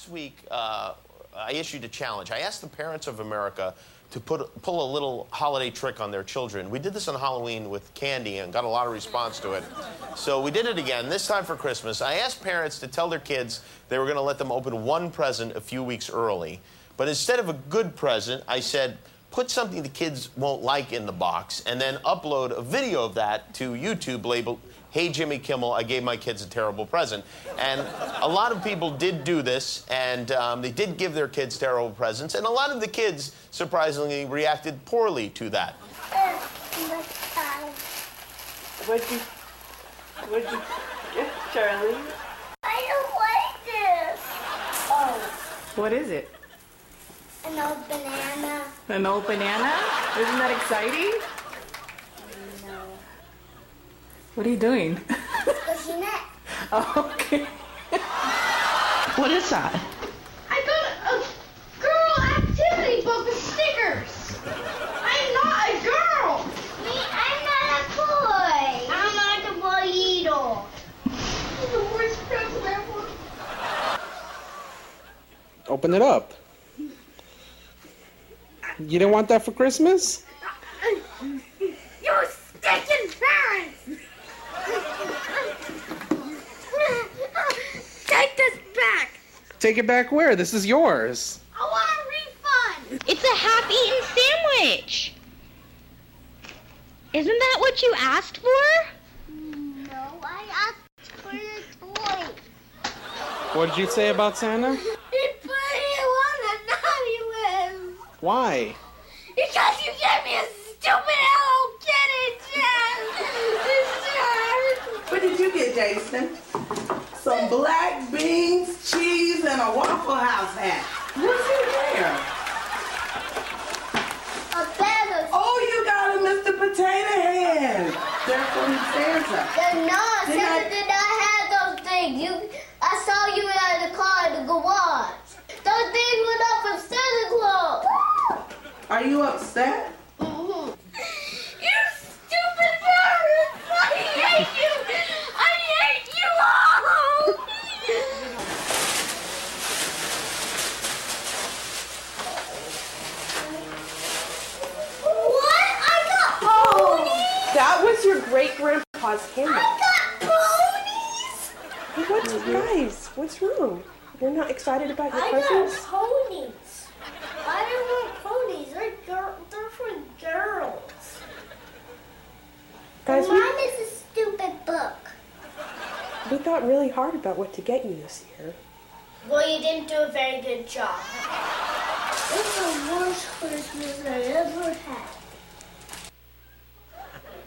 last week, uh, I issued a challenge. I asked the parents of America to put, pull a little holiday trick on their children. We did this on Halloween with candy and got a lot of response to it. So we did it again, this time for Christmas. I asked parents to tell their kids they were going to let them open one present a few weeks early. But instead of a good present, I said, put something the kids won't like in the box and then upload a video of that to YouTube labeled Hey Jimmy Kimmel, I gave my kids a terrible present. And a lot of people did do this, and um, they did give their kids terrible presents, and a lot of the kids, surprisingly, reacted poorly to that. What'd you, what'd you get, Charlie? I don't like this. Oh, What is it? an old banana. An old banana? Isn't that exciting? No. What are you doing? Pushing it. oh, okay. What is that? I got a girl activity book with stickers. I'm not a girl. Me, I'm not a boy. I'm not a boy either. The worst present ever. Open it up. You didn't want that for Christmas? You stinking parents! Take this back! Take it back where? This is yours. I want a refund! It's a half-eaten sandwich. Isn't that what you asked for? No, I asked for the toy. What did you say about Santa? He put it on a naughty list. Why? Because you gave me a stupid Hello Kitty chest. What did you get, Jason? Some black beans, cheese, and a Waffle House hat. What's in there? A bag of Oh, you got a Mr. Potato Head. They're from Santa. The no, Did Santa I- did not have those things. You, I saw you in the car in the garage. Those things were not from Santa Claus. Are you upset? Mhm. You stupid parents! I hate you! I hate you all! what? I got ponies! That was your great grandpa's hammer. I got ponies! What's guys? What's wrong? You're not excited about your I got presents? ponies. I don't want ponies. They're, gir- they're for girls. Guys, we, Mine is a stupid book. we thought really hard about what to get you this year. Well, you didn't do a very good job. It's the worst Christmas I ever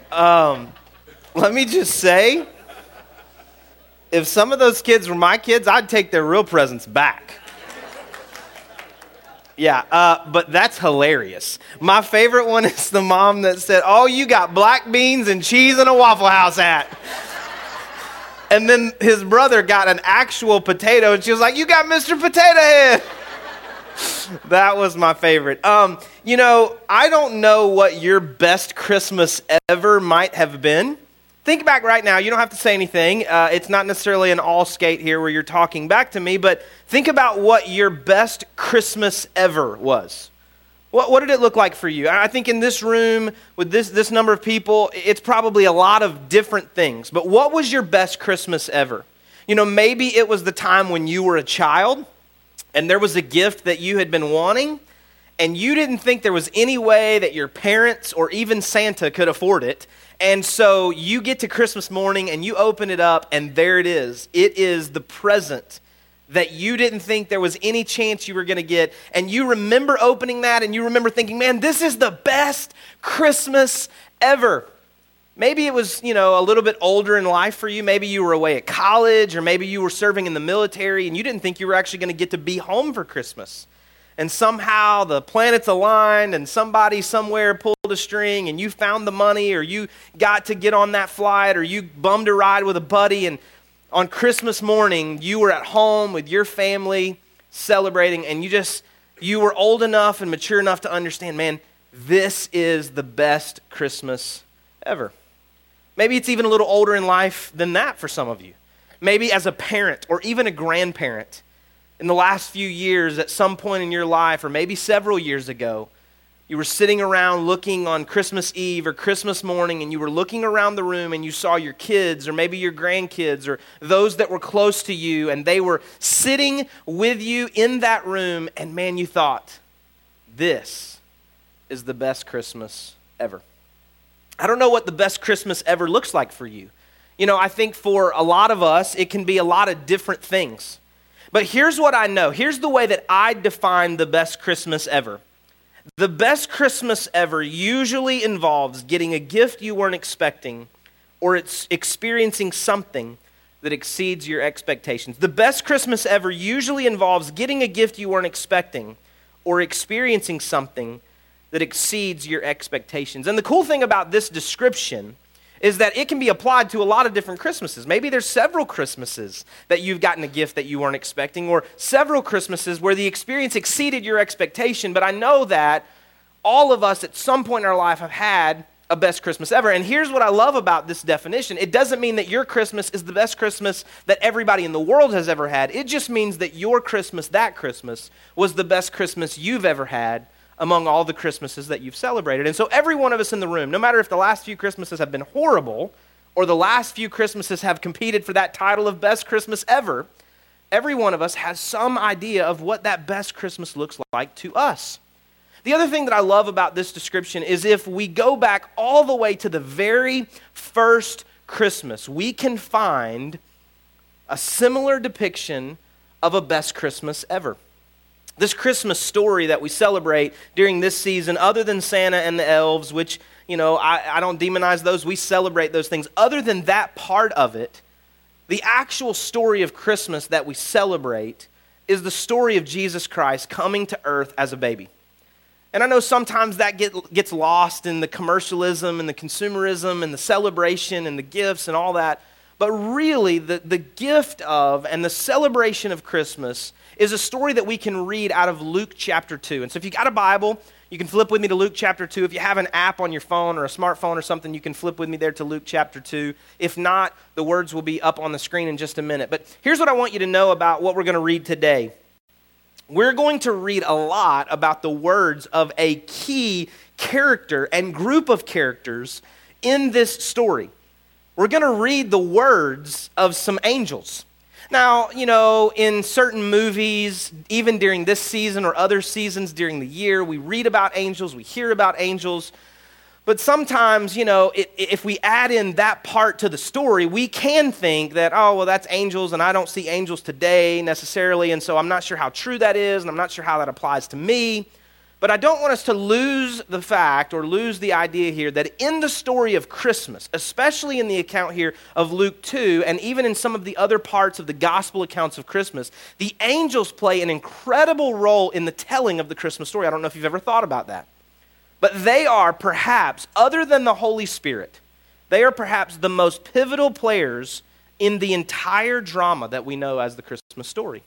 had. Um, let me just say, if some of those kids were my kids, I'd take their real presents back. Yeah, uh, but that's hilarious. My favorite one is the mom that said, "Oh, you got black beans and cheese and a Waffle House hat." And then his brother got an actual potato, and she was like, "You got Mr. Potato Head." that was my favorite. Um, you know, I don't know what your best Christmas ever might have been. Think back right now. You don't have to say anything. Uh, it's not necessarily an all skate here where you're talking back to me, but think about what your best Christmas ever was. What, what did it look like for you? I think in this room, with this, this number of people, it's probably a lot of different things. But what was your best Christmas ever? You know, maybe it was the time when you were a child and there was a gift that you had been wanting, and you didn't think there was any way that your parents or even Santa could afford it. And so you get to Christmas morning and you open it up, and there it is. It is the present that you didn't think there was any chance you were going to get. And you remember opening that, and you remember thinking, man, this is the best Christmas ever. Maybe it was, you know, a little bit older in life for you. Maybe you were away at college, or maybe you were serving in the military and you didn't think you were actually going to get to be home for Christmas. And somehow the planets aligned and somebody somewhere pulled a string and you found the money or you got to get on that flight or you bummed a ride with a buddy and on Christmas morning you were at home with your family celebrating and you just you were old enough and mature enough to understand, man, this is the best Christmas ever. Maybe it's even a little older in life than that for some of you. Maybe as a parent or even a grandparent. in the last few years, at some point in your life, or maybe several years ago, you were sitting around looking on Christmas Eve or Christmas morning, and you were looking around the room and you saw your kids, or maybe your grandkids, or those that were close to you, and they were sitting with you in that room, and man, you thought, this is the best Christmas ever. I don't know what the best Christmas ever looks like for you. You know, I think for a lot of us, it can be a lot of different things. But here's what I know. Here's the way that I define the best Christmas ever. The best Christmas ever usually involves getting a gift you weren't expecting or it's experiencing something that exceeds your expectations. The best Christmas ever usually involves getting a gift you weren't expecting or experiencing something that exceeds your expectations. And the cool thing about this description is that it can be applied to a lot of different Christmases. Maybe there's several Christmases that you've gotten a gift that you weren't expecting, or several Christmases where the experience exceeded your expectation. But I know that all of us at some point in our life have had a best Christmas ever. And here's what I love about this definition it doesn't mean that your Christmas is the best Christmas that everybody in the world has ever had. It just means that your Christmas, that Christmas, was the best Christmas you've ever had among all the Christmases that you've celebrated. And so, every one of us in the room, no matter if the last few Christmases have been horrible or the last few Christmases have competed for that title of best Christmas ever, every one of us has some idea of what that best Christmas looks like to us. The other thing that I love about this description is if we go back all the way to the very first Christmas, we can find a similar depiction of a best Christmas ever. This Christmas story that we celebrate during this season, other than Santa and the elves, which, you know, I, I don't demonize those, we celebrate those things. Other than that part of it, the actual story of Christmas that we celebrate is the story of Jesus Christ coming to earth as a baby. And I know sometimes that get, gets lost in the commercialism and the consumerism and the celebration and the gifts and all that. But really, the, the gift of and the celebration of Christmas is a story that we can read out of Luke chapter 2. And so if you've got a Bible, you can flip with me to Luke chapter 2. If you have an app on your phone or a smartphone or something, you can flip with me there to Luke chapter 2. If not, the words will be up on the screen in just a minute. But here's what I want you to know about what we're going to read today. We're going to read a lot about the words of a key character and group of characters in this story. We're going to read the words of some angels. Now, you know, in certain movies, even during this season or other seasons during the year, we read about angels, we hear about angels. But sometimes, you know, if we add in that part to the story, we can think that, oh, well, that's angels, and I don't see angels today necessarily, and so I'm not sure how true that is, and I'm not sure how that applies to me. But I don't want us to lose the fact or lose the idea here that in the story of Christmas, especially in the account here of Luke 2, and even in some of the other parts of the gospel accounts of Christmas, the angels play an incredible role in the telling of the Christmas story. I don't know if you've ever thought about that. But they are perhaps, other than the Holy Spirit, they are perhaps the most pivotal players in the entire drama that we know as the Christmas story.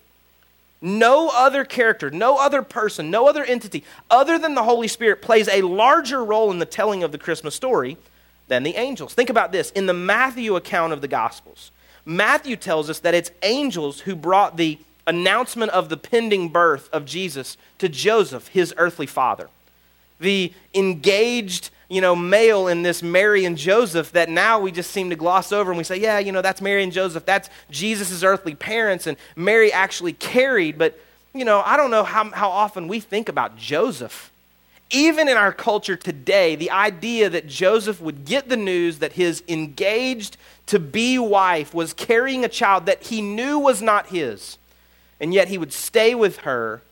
No other character, no other person, no other entity other than the Holy Spirit plays a larger role in the telling of the Christmas story than the angels. Think about this. In the Matthew account of the Gospels, Matthew tells us that it's angels who brought the announcement of the pending birth of Jesus to Joseph, his earthly father. The engaged you know, male in this Mary and Joseph that now we just seem to gloss over and we say, yeah, you know, that's Mary and Joseph. That's Jesus' earthly parents. And Mary actually carried. But, you know, I don't know how, how often we think about Joseph. Even in our culture today, the idea that Joseph would get the news that his engaged to be wife was carrying a child that he knew was not his, and yet he would stay with her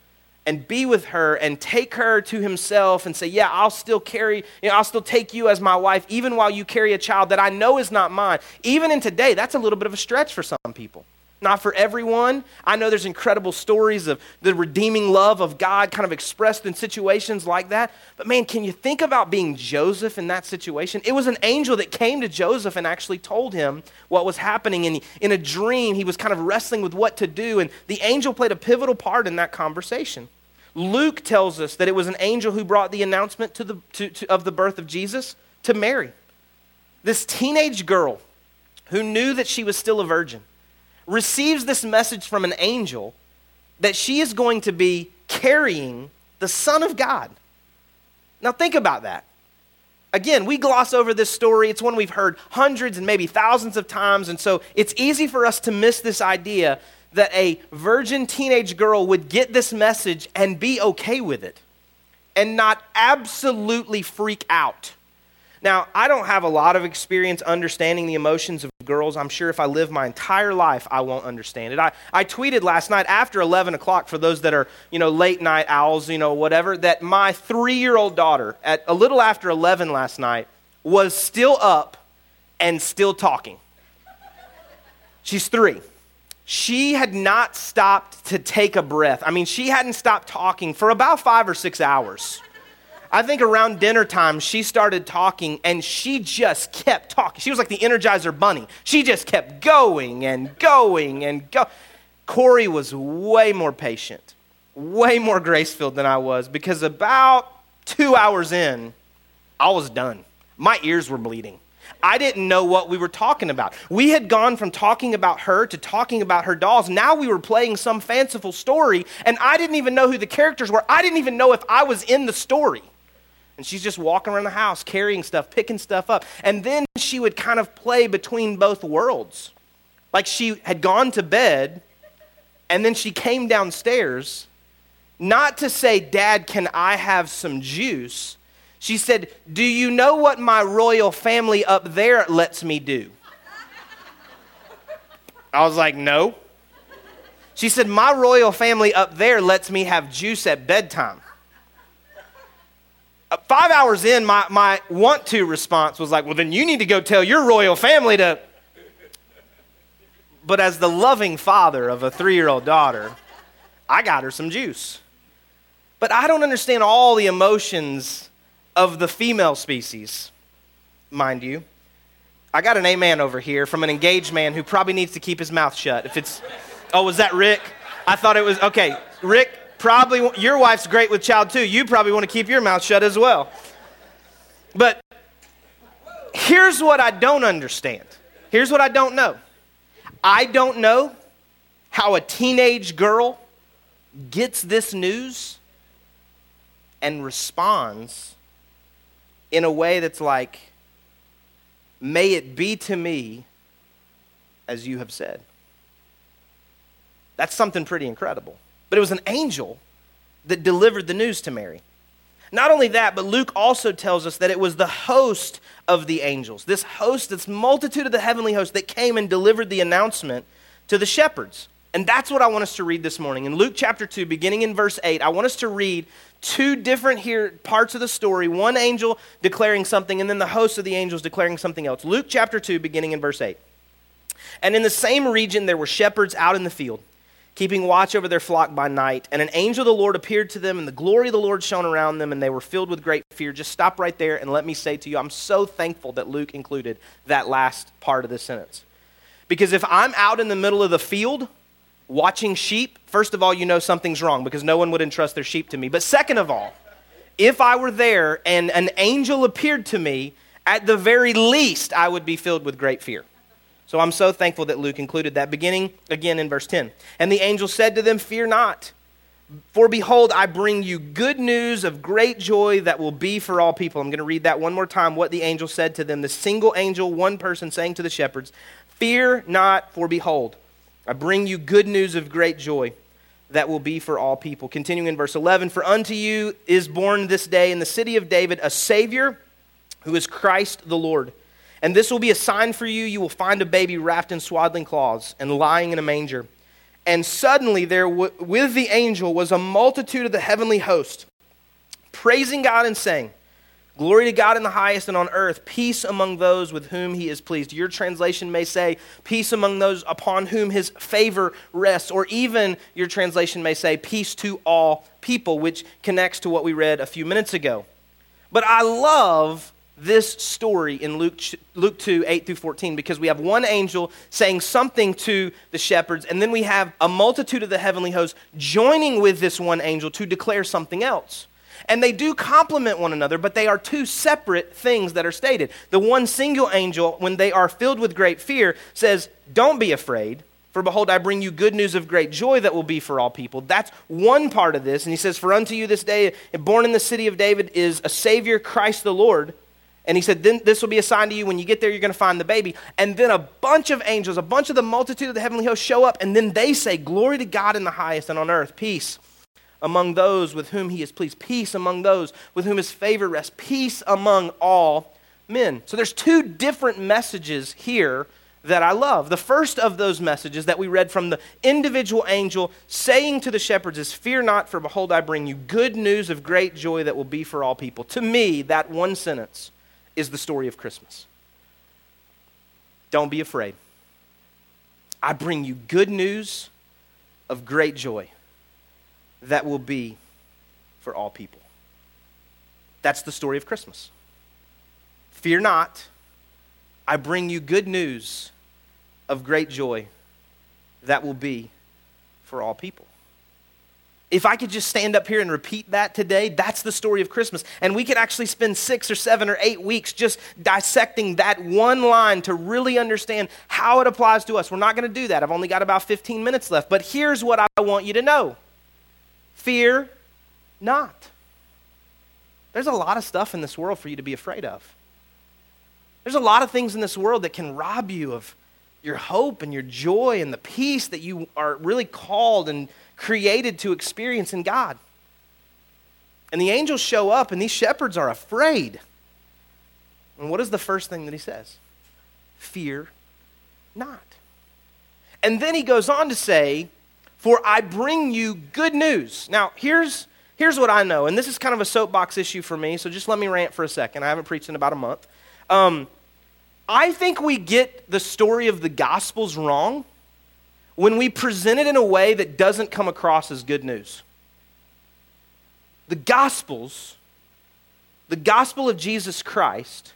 and be with her and take her to himself and say, Yeah, I'll still carry, you know, I'll still take you as my wife, even while you carry a child that I know is not mine. Even in today, that's a little bit of a stretch for some people. Not for everyone. I know there's incredible stories of the redeeming love of God kind of expressed in situations like that. But man, can you think about being Joseph in that situation? It was an angel that came to Joseph and actually told him what was happening. And in a dream, he was kind of wrestling with what to do. And the angel played a pivotal part in that conversation. Luke tells us that it was an angel who brought the announcement to the, to, to, of the birth of Jesus to Mary. This teenage girl who knew that she was still a virgin receives this message from an angel that she is going to be carrying the Son of God. Now, think about that. Again, we gloss over this story. It's one we've heard hundreds and maybe thousands of times, and so it's easy for us to miss this idea that a virgin teenage girl would get this message and be okay with it and not absolutely freak out. Now, I don't have a lot of experience understanding the emotions of girls. I'm sure if I live my entire life, I won't understand it. I, I tweeted last night after 11 o'clock for those that are, you know, late night owls, you know, whatever, that my three year old daughter, at a little after 11 last night, was still up and still talking. She's three. She had not stopped to take a breath. I mean, she hadn't stopped talking for about five or six hours. I think around dinner time, she started talking and she just kept talking. She was like the Energizer Bunny. She just kept going and going and go. Corey was way more patient, way more grace filled than I was because about two hours in, I was done. My ears were bleeding. I didn't know what we were talking about. We had gone from talking about her to talking about her dolls. Now we were playing some fanciful story, and I didn't even know who the characters were. I didn't even know if I was in the story. And she's just walking around the house, carrying stuff, picking stuff up. And then she would kind of play between both worlds. Like she had gone to bed, and then she came downstairs, not to say, Dad, can I have some juice? She said, Do you know what my royal family up there lets me do? I was like, No. She said, My royal family up there lets me have juice at bedtime. Uh, five hours in, my, my want to response was like, Well, then you need to go tell your royal family to. But as the loving father of a three year old daughter, I got her some juice. But I don't understand all the emotions of the female species, mind you. I got an amen over here from an engaged man who probably needs to keep his mouth shut. If it's, oh, was that Rick? I thought it was, okay, Rick, probably, your wife's great with child too. You probably want to keep your mouth shut as well. But here's what I don't understand. Here's what I don't know. I don't know how a teenage girl gets this news and responds in a way that's like, May it be to me as you have said. That's something pretty incredible. But it was an angel that delivered the news to Mary. Not only that, but Luke also tells us that it was the host of the angels, this host, this multitude of the heavenly host that came and delivered the announcement to the shepherds. And that's what I want us to read this morning. In Luke chapter 2, beginning in verse 8, I want us to read two different here parts of the story one angel declaring something, and then the host of the angels declaring something else. Luke chapter 2, beginning in verse 8. And in the same region, there were shepherds out in the field, keeping watch over their flock by night. And an angel of the Lord appeared to them, and the glory of the Lord shone around them, and they were filled with great fear. Just stop right there and let me say to you, I'm so thankful that Luke included that last part of the sentence. Because if I'm out in the middle of the field, watching sheep, first of all, you know something's wrong because no one would entrust their sheep to me. But second of all, if I were there and an angel appeared to me, at the very least, I would be filled with great fear. So I'm so thankful that Luke included that, beginning again in verse 10. And the angel said to them, Fear not, for behold, I bring you good news of great joy that will be for all people. I'm going to read that one more time what the angel said to them. The single angel, one person, saying to the shepherds, Fear not, for behold, I bring you good news of great joy that will be for all people. Continuing in verse 11 For unto you is born this day in the city of David a Savior who is Christ the Lord. And this will be a sign for you. You will find a baby wrapped in swaddling cloths and lying in a manger. And suddenly there w- with the angel was a multitude of the heavenly host, praising God and saying, Glory to God in the highest and on earth, peace among those with whom he is pleased. Your translation may say, peace among those upon whom his favor rests. Or even your translation may say, peace to all people, which connects to what we read a few minutes ago. But I love this story in Luke, Luke 2, 8 through 14, because we have one angel saying something to the shepherds, and then we have a multitude of the heavenly hosts joining with this one angel to declare something else. And they do complement one another, but they are two separate things that are stated. The one single angel, when they are filled with great fear, says, Don't be afraid, For behold, I bring you good news of great joy that will be for all people. That's one part of this. And he says, For unto you this day, born in the city of David, is a Savior, Christ the Lord. And he said, Then this will be a sign to you. When you get there, you're going to find the baby. And then a bunch of angels, a bunch of the multitude of the heavenly hosts show up. And then they say, Glory to God in the highest, and on earth, peace among those with whom he is pleased. Peace among those with whom his favor rests. Peace among all men. So there's two different messages here that I love. The first of those messages that we read from the individual angel saying to the shepherds is, Fear not, for behold, I bring you good news of great joy that will be for all people. To me, that one sentence is the story of Christmas. Don't be afraid. I bring you good news of great joy that will be for all people. That's the story of Christmas. Fear not, I bring you good news of great joy that will be for all people. If I could just stand up here and repeat that today, that's the story of Christmas. And we could actually spend six or seven or eight weeks just dissecting that one line to really understand how it applies to us. We're not going to do that. I've only got about 15 minutes left. But here's what I want you to know fear not. There's a lot of stuff in this world for you to be afraid of. There's a lot of things in this world that can rob you of your hope and your joy and the peace that you are really called and created to experience in God. And the angels show up, and these shepherds are afraid. And what is the first thing that he says? Fear not. And then he goes on to say, For I bring you good news. Now, here's, here's what I know, and this is kind of a soapbox issue for me, so just let me rant for a second. I haven't preached in about a month. Um, I think we get the story of the Gospels wrong when we present it in a way that doesn't come across as good news. The Gospels, the gospel of Jesus Christ,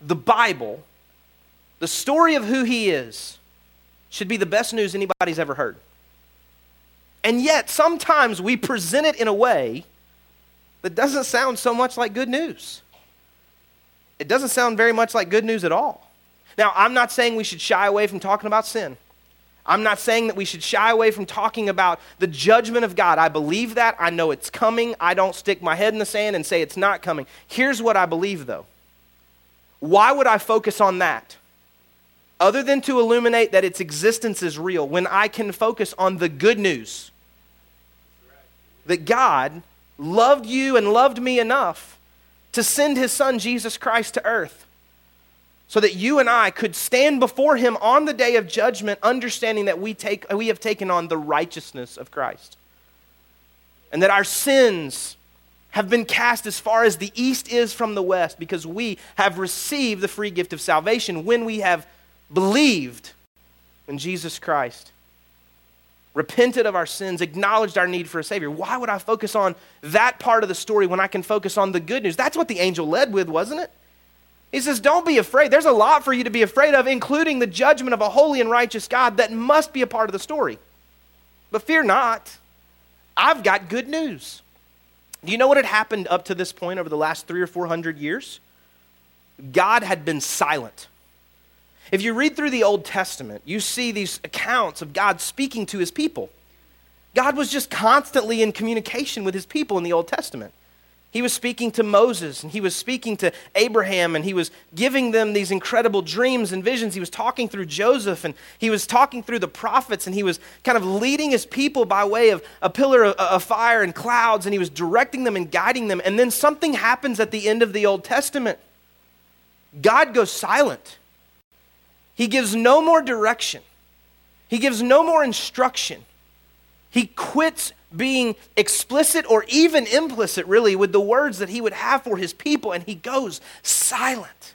the Bible, the story of who he is, should be the best news anybody's ever heard. And yet, sometimes we present it in a way that doesn't sound so much like good news. It doesn't sound very much like good news at all. Now, I'm not saying we should shy away from talking about sin. I'm not saying that we should shy away from talking about the judgment of God. I believe that. I know it's coming. I don't stick my head in the sand and say it's not coming. Here's what I believe, though. Why would I focus on that? Other than to illuminate that its existence is real, when I can focus on the good news that God loved you and loved me enough to send his son Jesus Christ to earth so that you and I could stand before him on the day of judgment, understanding that we, take, we have taken on the righteousness of Christ. And that our sins have been cast as far as the east is from the west because we have received the free gift of salvation when we have believed in Jesus Christ, repented of our sins, acknowledged our need for a Savior. Why would I focus on that part of the story when I can focus on the good news? That's what the angel led with, wasn't it? He says, Don't be afraid. There's a lot for you to be afraid of, including the judgment of a holy and righteous God that must be a part of the story. But fear not, I've got good news. Do you know what had happened up to this point over the last three or four hundred years? God had been silent. If you read through the Old Testament, you see these accounts of God speaking to his people. God was just constantly in communication with his people in the Old Testament. He was speaking to Moses and he was speaking to Abraham and he was giving them these incredible dreams and visions. He was talking through Joseph and he was talking through the prophets and he was kind of leading his people by way of a pillar of, fire and clouds and he was directing them and guiding them. And then something happens at the end of the Old Testament. God goes silent. He gives no more direction. He gives no more instruction. He quits being explicit or even implicit, really, with the words that he would have for his people, and he goes silent.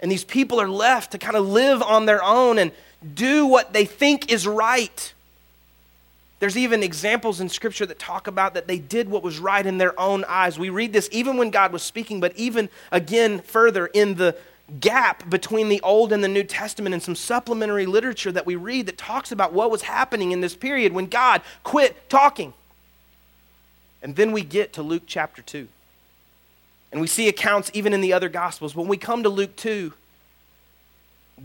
And these people are left to kind of live on their own and do what they think is right. There's even examples in Scripture that talk about that they did what was right in their own eyes. We read this even when God was speaking, but even again further in the gap between the Old and the New Testament and some supplementary literature that we read that talks about what was happening in this period when God quit talking. And then we get to Luke chapter 2. And we see accounts even in the other Gospels. When we come to Luke 2,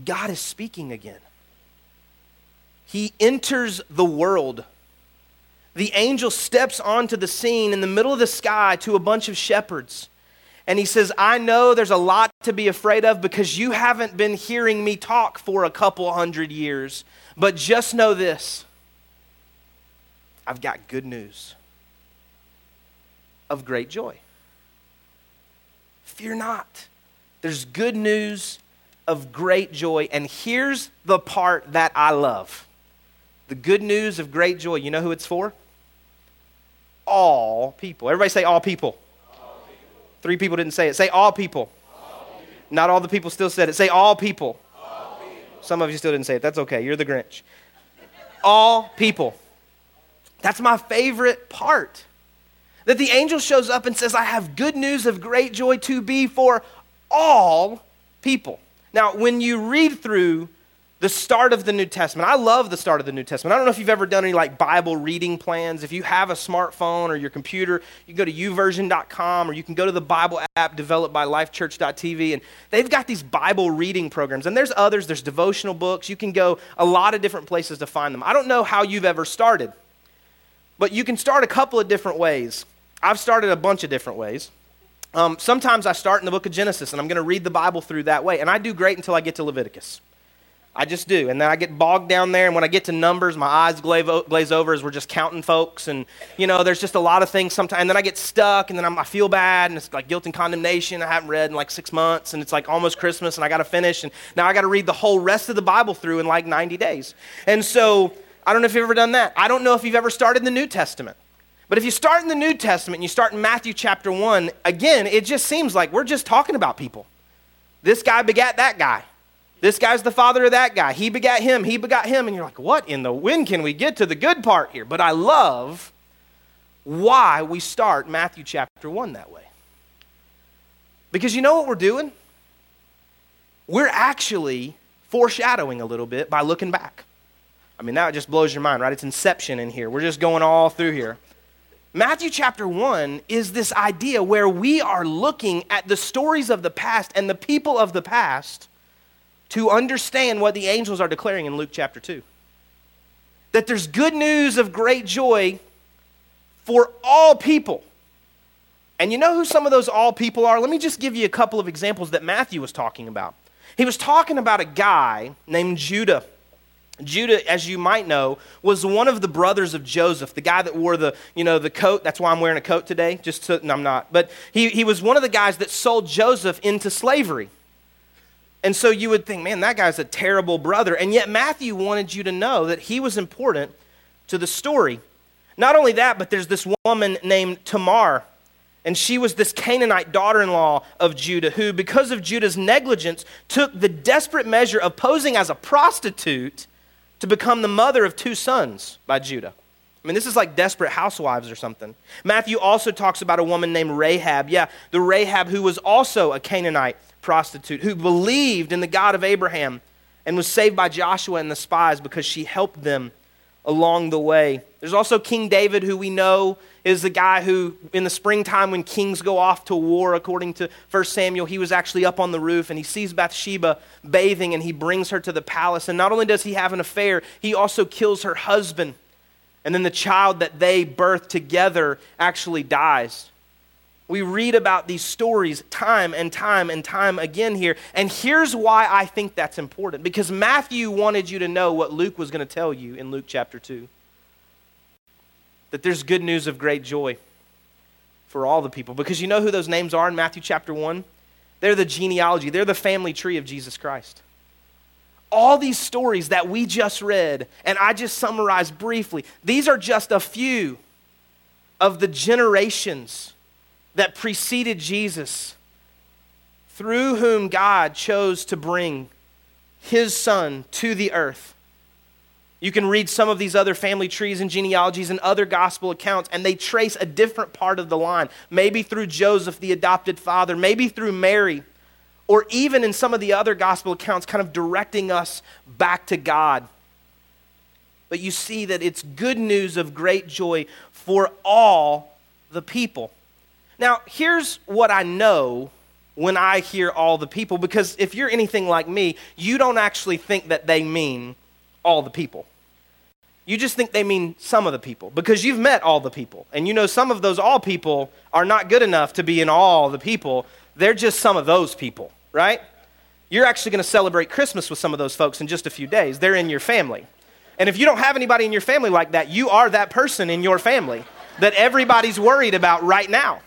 God is speaking again. he enters the world. The angel steps onto the scene in the middle of the sky to a bunch of shepherds. And he says, I know there's a lot to be afraid of because you haven't been hearing me talk for a couple hundred years. But just know this I've got good news of great joy. Fear not. There's good news of great joy. And here's the part that I love the good news of great joy. You know who it's for? All people. Everybody say all people. Three people didn't say it. Say all people. all people. Not all the people still said it. Say all people. all people. Some of you still didn't say it. That's okay. You're the Grinch. all people. That's my favorite part. That the angel shows up and says, I have good news of great joy to be for all people. Now, when you read through the start of the New Testament, I love the start of the New Testament. I don't know if you've ever done any like Bible reading plans. If you have a smartphone or your computer, you can go to youversion.com or you can go to the Bible app developed by lifechurch.tv and they've got these Bible reading programs. And there's others, there's devotional books. You can go a lot of different places to find them. I don't know how you've ever started, but you can start a couple of different ways. I've started a bunch of different ways. Um, sometimes I start in the book of Genesis and I'm going to read the Bible through that way. And I do great until I get to Leviticus. I just do. And then I get bogged down there. And when I get to Numbers, my eyes glaze over as we're just counting folks. And, you know, there's just a lot of things sometimes. And then I get stuck and then I'm, i feel bad. And it's like guilt and condemnation. I haven't read in like six months. And it's like almost Christmas and I got to finish. And now I got to read the whole rest of the Bible through in like 90 days. And so I don't know if you've ever done that. I don't know if you've ever started the New Testament. But if you start in the New Testament and you start in Matthew chapter 1, again, it just seems like we're just talking about people. This guy begat that guy. This guy's the father of that guy. He begat him. He begot him. And you're like, what in the when can we get to the good part here? But I love why we start Matthew chapter 1 that way. Because you know what we're doing? We're actually foreshadowing a little bit by looking back. I mean, that just blows your mind, right? It's inception in here. We're just going all through here. Matthew chapter 1 is this idea where we are looking at the stories of the past and the people of the past to understand what the angels are declaring in Luke chapter 2. That there's good news of great joy for all people. And you know who some of those all people are? Let me just give you a couple of examples that Matthew was talking about. He was talking about a guy named Judah. Judah, as you might know, was one of the brothers of Joseph, the guy that wore the, you know, the coat. That's why I'm wearing a coat today. Just to, no, I'm not. But he, he was one of the guys that sold Joseph into slavery. And so you would think, man, that guy's a terrible brother. And yet Matthew wanted you to know that he was important to the story. Not only that, but there's this woman named Tamar. And she was this Canaanite daughter in law of Judah, who, because of Judah's negligence, took the desperate measure of posing as a prostitute to become the mother of two sons by Judah. I mean, this is like desperate housewives or something. Matthew also talks about a woman named Rahab. Yeah, the Rahab who was also a Canaanite prostitute, who believed in the God of Abraham and was saved by Joshua and the spies because she helped them along the way. There's also King David, who we know is the guy who, in the springtime, when kings go off to war, according to 1 Samuel, he was actually up on the roof and he sees Bathsheba bathing and he brings her to the palace. And not only does he have an affair, he also kills her husband. And then the child that they birth together actually dies. We read about these stories time and time and time again here. And here's why I think that's important because Matthew wanted you to know what Luke was going to tell you in Luke chapter 2 that there's good news of great joy for all the people. Because you know who those names are in Matthew chapter 1? They're the genealogy, they're the family tree of Jesus Christ. All these stories that we just read, and I just summarized briefly, these are just a few of the generations that preceded Jesus, through whom God chose to bring his son to the earth. You can read some of these other family trees and genealogies and other gospel accounts, and they trace a different part of the line. Maybe through Joseph, the adopted father, maybe through Mary, or even in some of the other gospel accounts, kind of directing us back to God. But you see that it's good news of great joy for all the people. Now, here's what I know when I hear all the people, because if you're anything like me, you don't actually think that they mean all the people. You just think they mean some of the people because you've met all the people. And you know some of those all people are not good enough to be in all the people. They're just some of those people, right? You're actually going to celebrate Christmas with some of those folks in just a few days. They're in your family. And if you don't have anybody in your family like that, you are that person in your family that everybody's worried about right now.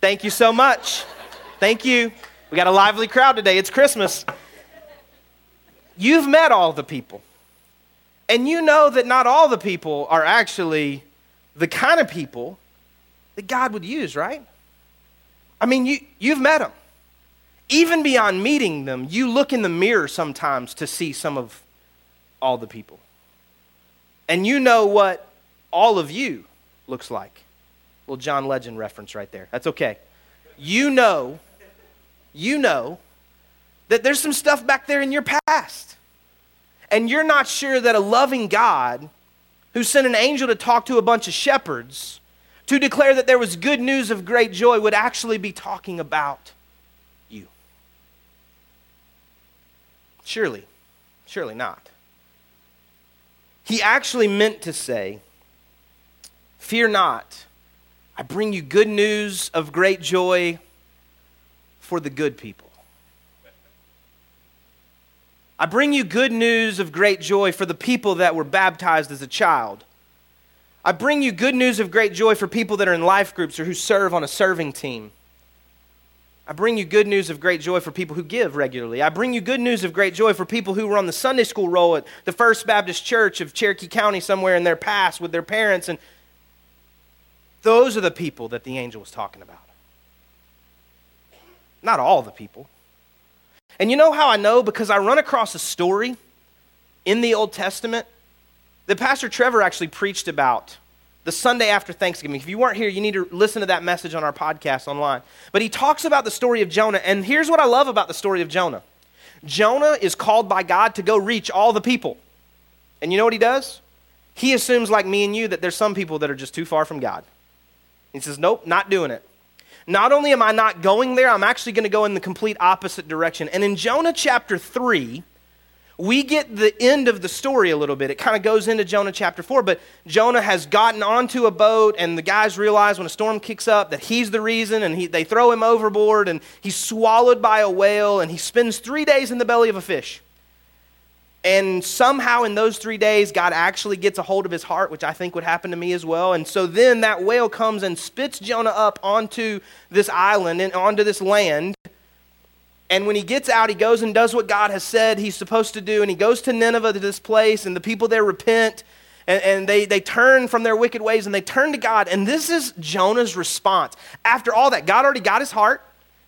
Thank you so much. Thank you. We got a lively crowd today. It's Christmas. You've met all the people. And you know that not all the people are actually the kind of people that God would use, right? I mean, you, you've met them. Even beyond meeting them, you look in the mirror sometimes to see some of all the people. And you know what all of you looks like. Little John Legend reference right there. That's okay. You know, you know that there's some stuff back there in your past. And you're not sure that a loving God who sent an angel to talk to a bunch of shepherds to declare that there was good news of great joy would actually be talking about you. Surely, surely not. He actually meant to say, Fear not, I bring you good news of great joy for the good people. I bring you good news of great joy for the people that were baptized as a child. I bring you good news of great joy for people that are in life groups or who serve on a serving team. I bring you good news of great joy for people who give regularly. I bring you good news of great joy for people who were on the Sunday school roll at the First Baptist Church of Cherokee County somewhere in their past with their parents. And those are the people that the angel was talking about. Not all the people. And you know how I know? Because I run across a story in the Old Testament that Pastor Trevor actually preached about the Sunday after Thanksgiving. If you weren't here, you need to listen to that message on our podcast online. But he talks about the story of Jonah, and here's what I love about the story of Jonah Jonah is called by God to go reach all the people. And you know what he does? He assumes, like me and you, that there's some people that are just too far from God. He says, Nope, not doing it. Not only am I not going there, I'm actually going to go in the complete opposite direction. And in Jonah chapter 3, we get the end of the story a little bit. It kind of goes into Jonah chapter 4, but Jonah has gotten onto a boat, and the guys realize when a storm kicks up that he's the reason, and he, they throw him overboard, and he's swallowed by a whale, and he spends three days in the belly of a fish. And somehow in those three days, God actually gets a hold of his heart, which I think would happen to me as well. And so then that whale comes and spits Jonah up onto this island and onto this land. And when he gets out, he goes and does what God has said he's supposed to do. And he goes to Nineveh, to this place, and the people there repent. And, and, they, they turn from their wicked ways and they turn to God. And this is Jonah's response. After all that, God already got his heart.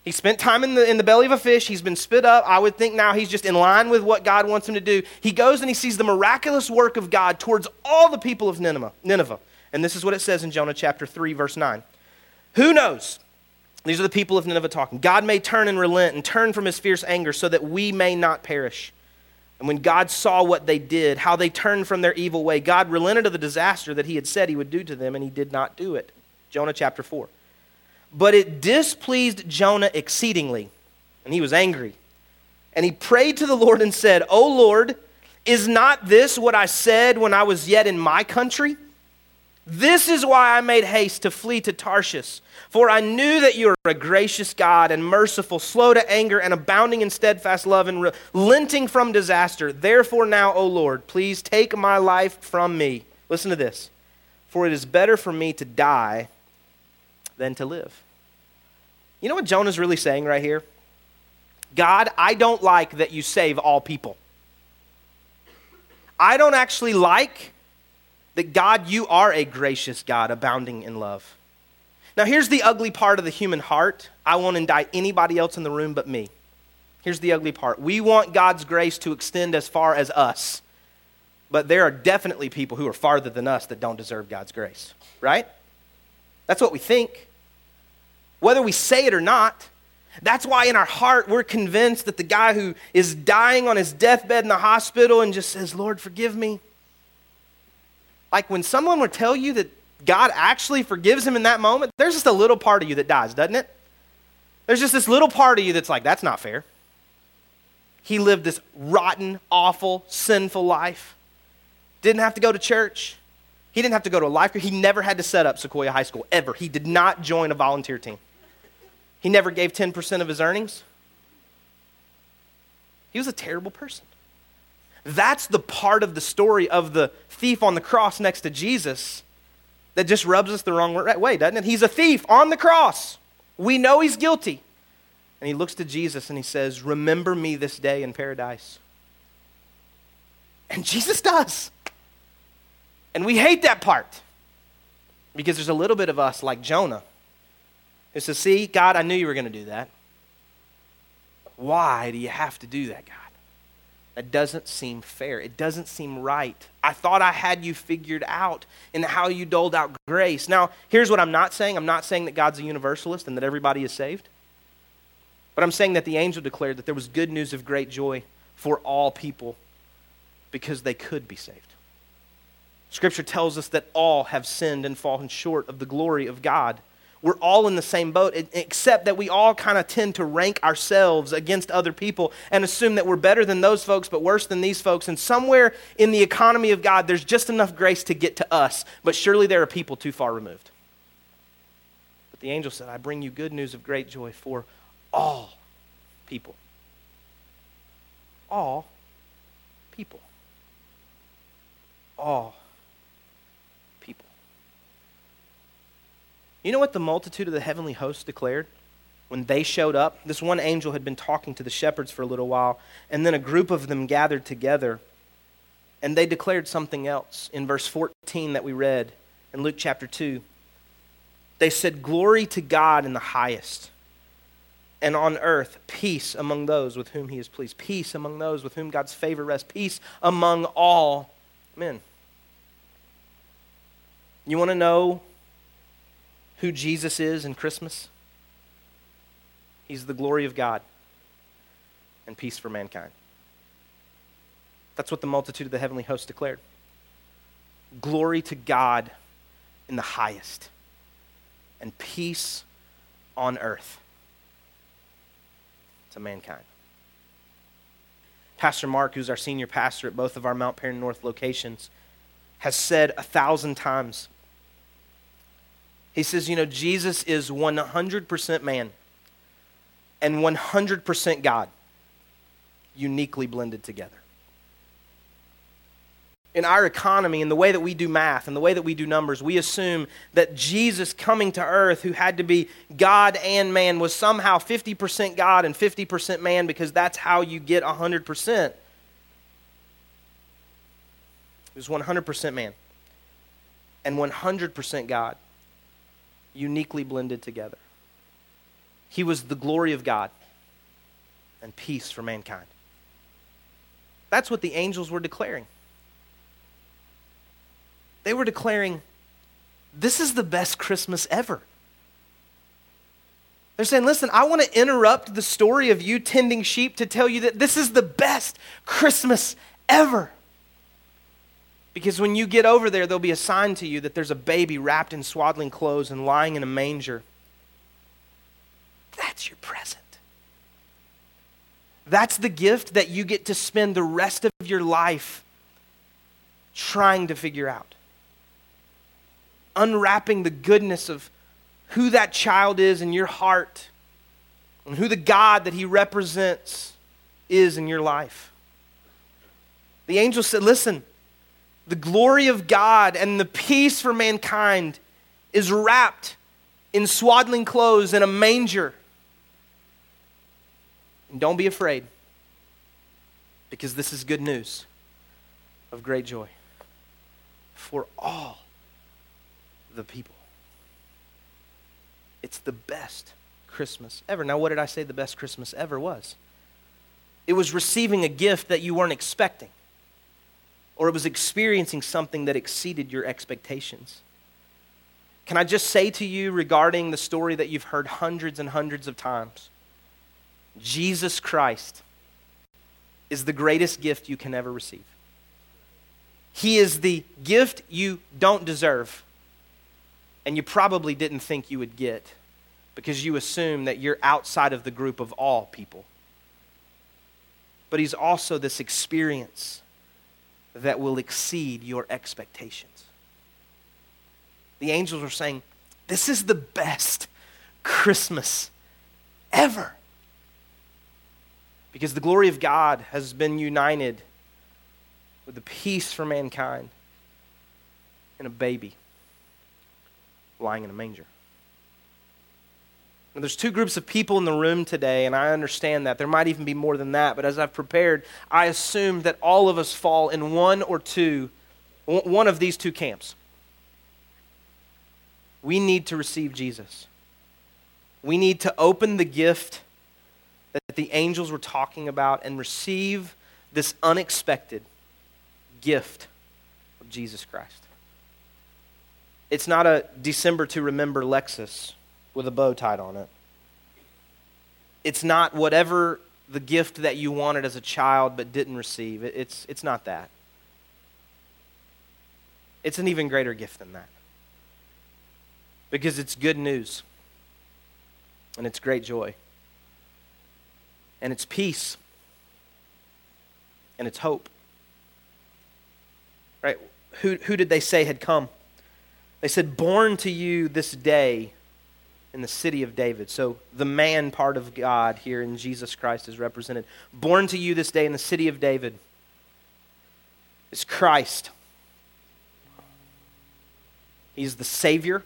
He spent time in the, in the belly of a fish. He's been spit up. I would think now he's just in line with what God wants him to do. He goes and he sees the miraculous work of God towards all the people of Nineveh. Nineveh. And this is what it says in Jonah chapter 3, verse 9. Who knows? These are the people of Nineveh talking. God may turn and relent and turn from his fierce anger so that we may not perish. And when God saw what they did, how they turned from their evil way, God relented of the disaster that he had said he would do to them, and he did not do it. Jonah chapter 4. But it displeased Jonah exceedingly, and he was angry. And he prayed to the Lord and said, O Lord, is not this what I said when I was yet in my country? This is why I made haste to flee to Tarshish. For I knew that you are a gracious God and merciful, slow to anger, and abounding in steadfast love, and relenting from disaster. Therefore, now, O Lord, please take my life from me. Listen to this. For it is better for me to die than to live. You know what Jonah's really saying right here? God, I don't like that you save all people. I don't actually like that God, you are a gracious God, abounding in love. Now, here's the ugly part of the human heart. I won't indict anybody else in the room but me. Here's the ugly part. We want God's grace to extend as far as us, but there are definitely people who are farther than us that don't deserve God's grace, right? That's what we think. Whether we say it or not, that's why in our heart we're convinced that the guy who is dying on his deathbed in the hospital and just says, Lord, forgive me. Like when someone would tell you that God actually forgives him in that moment, there's just a little part of you that dies, doesn't it? There's just this little part of you that's like, that's not fair. He lived this rotten, awful, sinful life. didn't have to go to church. He didn't have to go to a life group. He never had to set up Sequoia High School, ever. He did not join a volunteer team. He never gave 10% of his earnings. He was a terrible person. That's the part of the story of the thief on the cross next to Jesus that just rubs us the wrong way, doesn't it? He's a thief on the cross. We know he's guilty. And he looks to Jesus and he says, Remember me this day in paradise. And Jesus does. And we hate that part because there's a little bit of us like Jonah who says, See, God, I knew you were going to do that. Why do you have to do that, God? That doesn't seem fair. It doesn't seem right. I thought I had you figured out in how you doled out grace. Now, here's what I'm not saying I'm not saying that God's a universalist and that everybody is saved. But I'm saying that the angel declared that there was good news of great joy for all people because they could be saved. Scripture tells us that all have sinned and fallen short of the glory of God. We're all in the same boat, except that we all kind of tend to rank ourselves against other people and assume that we're better than those folks, but worse than these folks. And somewhere in the economy of God, there's just enough grace to get to us, but surely there are people too far removed. But the angel said, I bring you good news of great joy for all people. All people. All You know what the multitude of the heavenly hosts declared? When they showed up, this one angel had been talking to the shepherds for a little while, and then a group of them gathered together, and they declared something else in verse 14 that we read in Luke chapter 2. They said, Glory to God in the highest and on earth peace among those with whom he is pleased, peace among those with whom God's favor rests, peace among all men. You want to know who Jesus is in Christmas? He's the glory of God and peace for mankind. That's what the multitude of the heavenly host declared. Glory to God in the highest and peace on earth to mankind. Pastor Mark, who's our senior pastor at both of our Mount Paran North locations, has said a thousand times. He says, you know, Jesus is 100% man and 100% God, uniquely blended together in our economy in the way that we do math and the way that we do numbers, we assume that Jesus coming to earth, who had to be God and man, was somehow 50% God and 50% man because that's how you get 100%. He was 100% man and 100% God, uniquely blended together. He was the glory of God and peace for mankind. That's what the angels were declaring they were declaring, This is the best Christmas ever. They're saying, Listen, I want to interrupt the story of you tending sheep to tell you that this is the best Christmas ever. Because when you get over there, there'll be a sign to you that there's a baby wrapped in swaddling clothes and lying in a manger. That's your present. That's the gift that you get to spend the rest of your life trying to figure out unwrapping the goodness of who that child is in your heart and who the God that he represents is in your life. The angel said, Listen, the glory of God and the peace for mankind is wrapped in swaddling clothes in a manger. And don't be afraid, because this is good news of great joy for all the people. It's the best Christmas ever. Now, what did I say the best Christmas ever was? It was receiving a gift that you weren't expecting, or it was experiencing something that exceeded your expectations. Can I just say to you regarding the story that you've heard hundreds and hundreds of times? Jesus Christ is the greatest gift you can ever receive. He is the gift you don't deserve and you probably didn't think you would get because you assume that you're outside of the group of all people. But he's also this experience that will exceed your expectations. The angels are saying, This is the best Christmas ever. Because the glory of God has been united with the peace for mankind in a baby lying in a manger. Now, there's two groups of people in the room today, and I understand that. There might even be more than that, but as I've prepared, I assume that all of us fall in one or two, one of these two camps. We need to receive Jesus. We need to open the gift that the angels were talking about and receive this unexpected gift of Jesus Christ. It's not a December to remember Lexus with a bow tied on it. It's not whatever the gift that you wanted as a child but didn't receive. It's, it's not that. It's an even greater gift than that. Because it's good news, and it's great joy, and it's peace, and it's hope. Right? Who, who did they say had come? They said, Born to you this day in the city of David. So the man part of God here in Jesus Christ is represented. Born to you this day in the city of David is Christ. He's the Savior.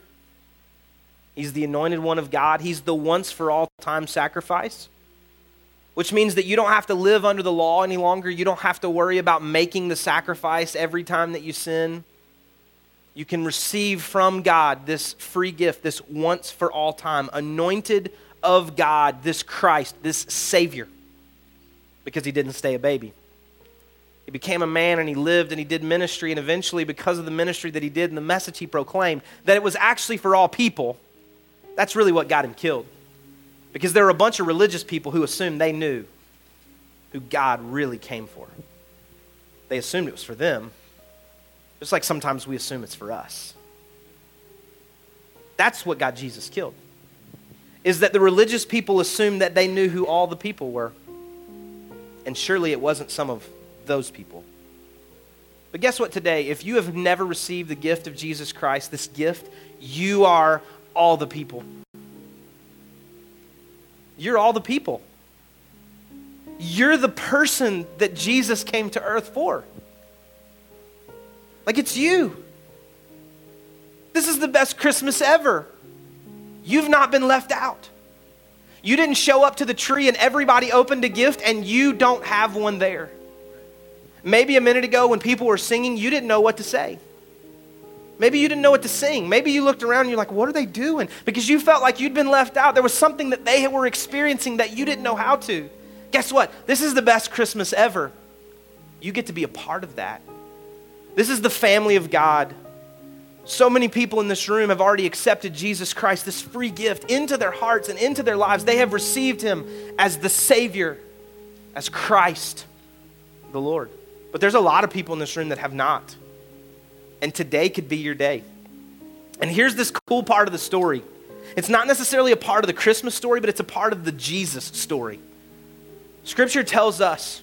He's the anointed one of God. He's the once for all time sacrifice, which means that you don't have to live under the law any longer. You don't have to worry about making the sacrifice every time that you sin you can receive from God this free gift, this once for all time, anointed of God, this Christ, this Savior, because he didn't stay a baby. He became a man and he lived and he did ministry, and eventually, because of the ministry that he did and the message he proclaimed, that it was actually for all people, that's really what got him killed. Because there were a bunch of religious people who assumed they knew who God really came for. They assumed it was for them, just like sometimes we assume it's for us. That's what got Jesus killed. Is that the religious people assumed that they knew who all the people were. And surely it wasn't some of those people. But guess what today? If you have never received the gift of Jesus Christ, this gift, you are all the people. You're all the people. You're the person that Jesus came to earth for. Like it's you. This is the best Christmas ever. You've not been left out. You didn't show up to the tree and everybody opened a gift and you don't have one there. Maybe a minute ago when people were singing, you didn't know what to say. Maybe you didn't know what to sing. Maybe you looked around and you're like, what are they doing? Because you felt like you'd been left out. There was something that they were experiencing that you didn't know how to. Guess what? This is the best Christmas ever. You get to be a part of that. This is the family of God. So many people in this room have already accepted Jesus Christ, this free gift, into their hearts and into their lives. They have received him as the Savior, as Christ, the Lord. But there's a lot of people in this room that have not. And today could be your day. And here's this cool part of the story it's not necessarily a part of the Christmas story, but it's a part of the Jesus story. Scripture tells us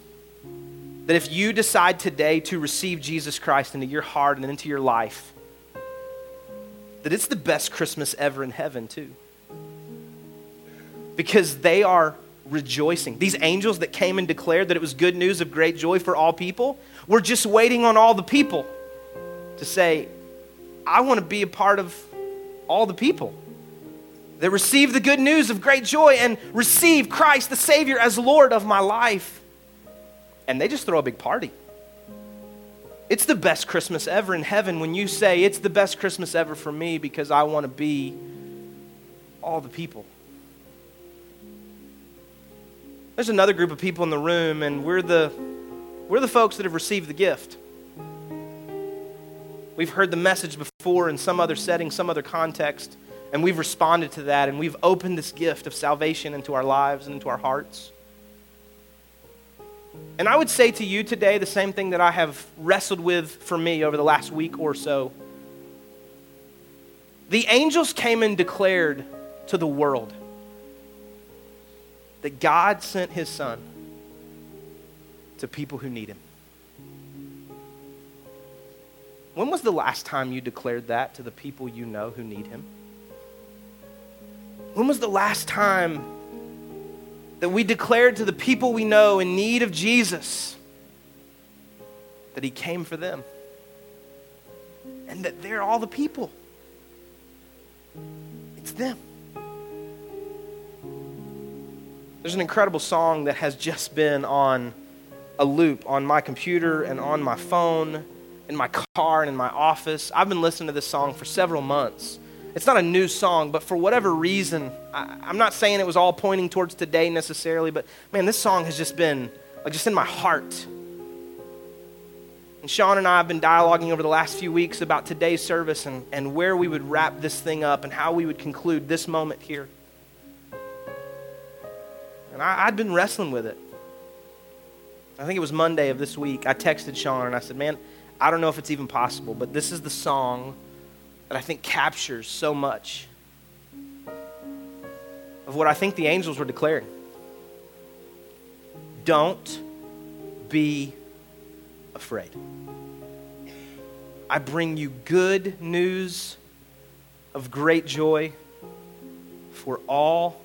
that if you decide today to receive Jesus Christ into your heart and into your life, that it's the best Christmas ever in heaven, too. Because they are rejoicing. These angels that came and declared that it was good news of great joy for all people were just waiting on all the people to say, I want to be a part of all the people that receive the good news of great joy and receive Christ the Savior as Lord of my life and they just throw a big party. It's the best Christmas ever in heaven when you say, It's the best Christmas ever for me because I want to be all the people. There's another group of people in the room, and we're the, we're the folks that have received the gift. We've heard the message before in some other setting, some other context, and we've responded to that, and we've opened this gift of salvation into our lives and into our hearts. And I would say to you today the same thing that I have wrestled with for me over the last week or so. The angels came and declared to the world that God sent his son to people who need him. When was the last time you declared that to the people you know who need Him? When was the last time that we declared to the people we know in need of Jesus that He came for them? And that they're all the people. It's them. There's an incredible song that has just been on a loop on my computer and on my phone, in my car and in my office. I've been listening to this song for several months. It's not a new song, but for whatever reason, I, I'm not saying it was all pointing towards today necessarily, but man, this song has just been like just in my heart. And Sean and I have been dialoguing over the last few weeks about today's service and, and where we would wrap this thing up and how we would conclude this moment here. And I, I'd been wrestling with it. I think it was Monday of this week. I texted Sean and I said, Man, I don't know if it's even possible, but this is the song that I think captures so much of what I think the angels were declaring. Don't be afraid. I bring you good news of great joy for all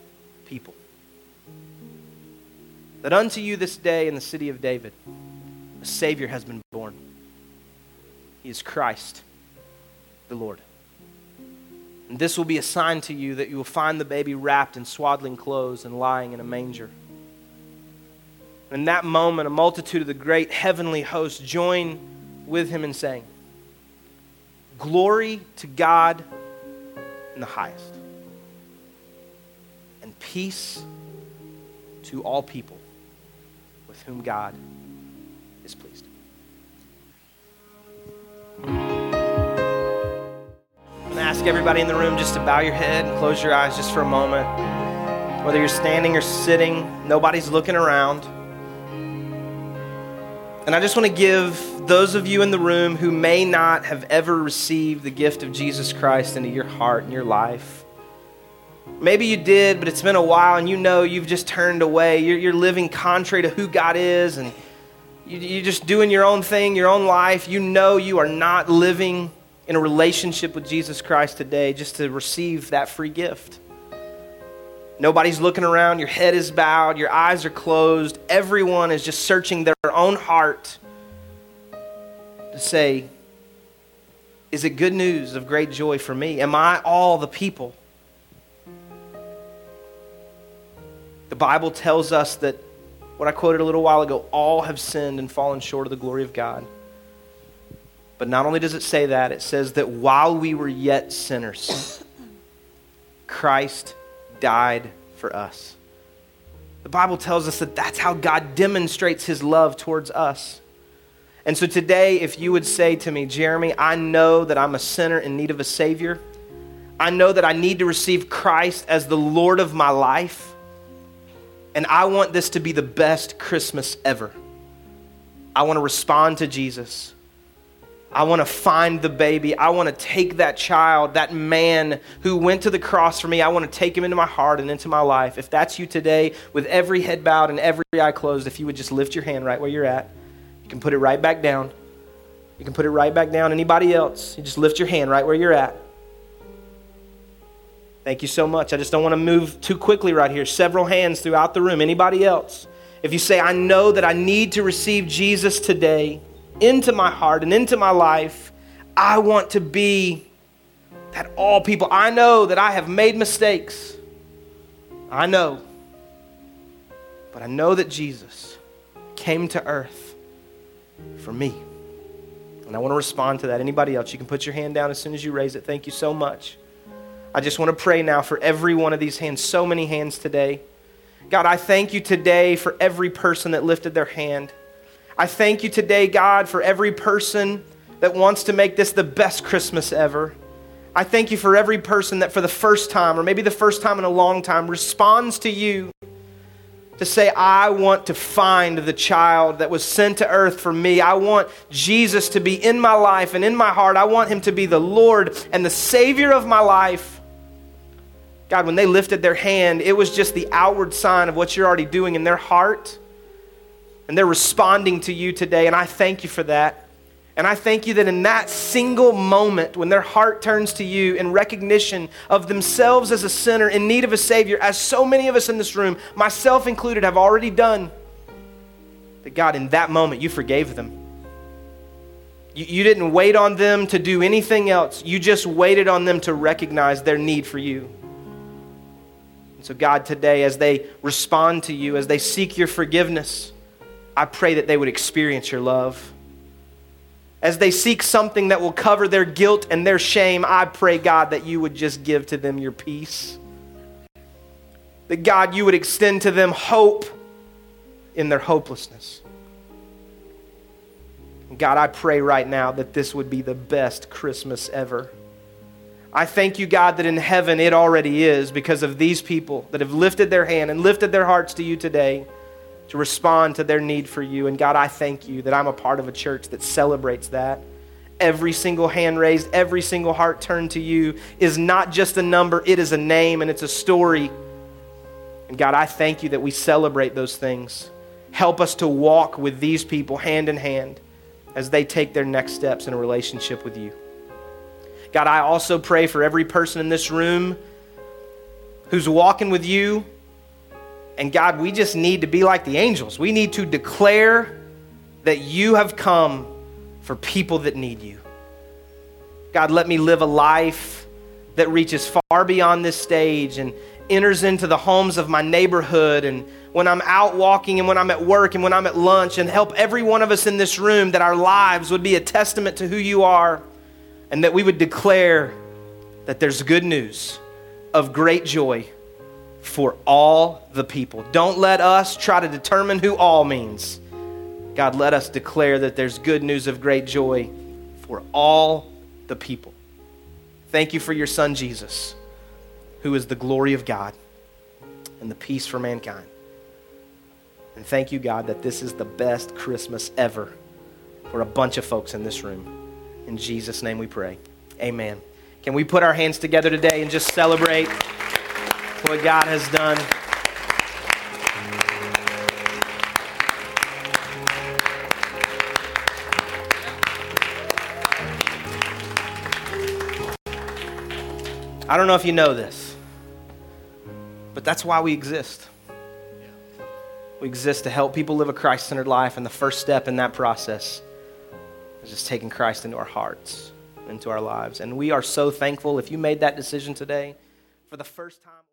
people that unto you this day in the city of David a Savior has been born. He is Christ, the Lord. And this will be a sign to you that you will find the baby wrapped in swaddling clothes and lying in a manger. In that moment, a multitude of the great heavenly host join with him in saying, Glory to God in the highest, and peace to all people with whom God is pleased. Ask everybody in the room just to bow your head and close your eyes just for a moment. Whether you're standing or sitting, nobody's looking around. And I just want to give those of you in the room who may not have ever received the gift of Jesus Christ into your heart and your life. Maybe you did, but it's been a while and you know you've just turned away. You're, you're living contrary to who God is and you, you're just doing your own thing, your own life. You know you are not living in a relationship with Jesus Christ today just to receive that free gift. Nobody's looking around. Your head is bowed. Your eyes are closed. Everyone is just searching their own heart to say, Is it good news of great joy for me? Am I all the people? The Bible tells us that what I quoted a little while ago all have sinned and fallen short of the glory of God. But not only does it say that, it says that while we were yet sinners, Christ died for us. The Bible tells us that that's how God demonstrates his love towards us. And so today, if you would say to me, Jeremy, I know that I'm a sinner in need of a Savior. I know that I need to receive Christ as the Lord of my life. And I want this to be the best Christmas ever. I want to respond to Jesus. I want to find the baby. I want to take that child, that man who went to the cross for me. I want to take him into my heart and into my life. If that's you today, with every head bowed and every eye closed, if you would just lift your hand right where you're at, you can put it right back down. You can put it right back down. Anybody else, you just lift your hand right where you're at. Thank you so much. I just don't want to move too quickly right here. Several hands throughout the room. Anybody else? If you say, I know that I need to receive Jesus today into my heart and into my life, I want to be that all people. I know that I have made mistakes. I know. But I know that Jesus came to earth for me. And I want to respond to that. Anybody else? You can put your hand down as soon as you raise it. Thank you so much. I just want to pray now for every one of these hands, so many hands today. God, I thank you today for every person that lifted their hand. I thank you today, God, for every person that wants to make this the best Christmas ever. I thank you for every person that, for the first time, or maybe the first time in a long time, responds to you to say, I want to find the child that was sent to earth for me. I want Jesus to be in my life and in my heart. I want him to be the Lord and the Savior of my life. God, when they lifted their hand, it was just the outward sign of what you're already doing in their heart. And they're responding to you today, and I thank you for that. And I thank you that in that single moment, when their heart turns to you in recognition of themselves as a sinner in need of a Savior, as so many of us in this room, myself included, have already done, that God, in that moment, you forgave them. You, you didn't wait on them to do anything else, you just waited on them to recognize their need for you. And so, God, today, as they respond to you, as they seek your forgiveness, I pray that they would experience your love as they seek something that will cover their guilt and their shame, I pray, God, that you would just give to them your peace. That, God, you would extend to them hope in their hopelessness. God, I pray right now that this would be the best Christmas ever. I thank you, God, that in heaven it already is because of these people that have lifted their hand and lifted their hearts to you today to respond to their need for you. And God, I thank you that I'm a part of a church that celebrates that. Every single hand raised, every single heart turned to you is not just a number, it is a name and it's a story. And God, I thank you that we celebrate those things. Help us to walk with these people hand in hand as they take their next steps in a relationship with you. God, I also pray for every person in this room who's walking with you and God, we just need to be like the angels. We need to declare that you have come for people that need you. God, let me live a life that reaches far beyond this stage and enters into the homes of my neighborhood and when I'm out walking and when I'm at work and when I'm at lunch and help every one of us in this room that our lives would be a testament to who you are and that we would declare that there's good news of great joy for all the people. Don't let us try to determine who all means. God, let us declare that there's good news of great joy for all the people. Thank you for your son, Jesus, who is the glory of God and the peace for mankind. And thank you, God, that this is the best Christmas ever for a bunch of folks in this room. In Jesus' name we pray. Amen. Can we put our hands together today and just celebrate? What God has done. I don't know if you know this, but that's why we exist. We exist to help people live a Christ centered life, and the first step in that process is just taking Christ into our hearts, into our lives. And we are so thankful if you made that decision today for the first time.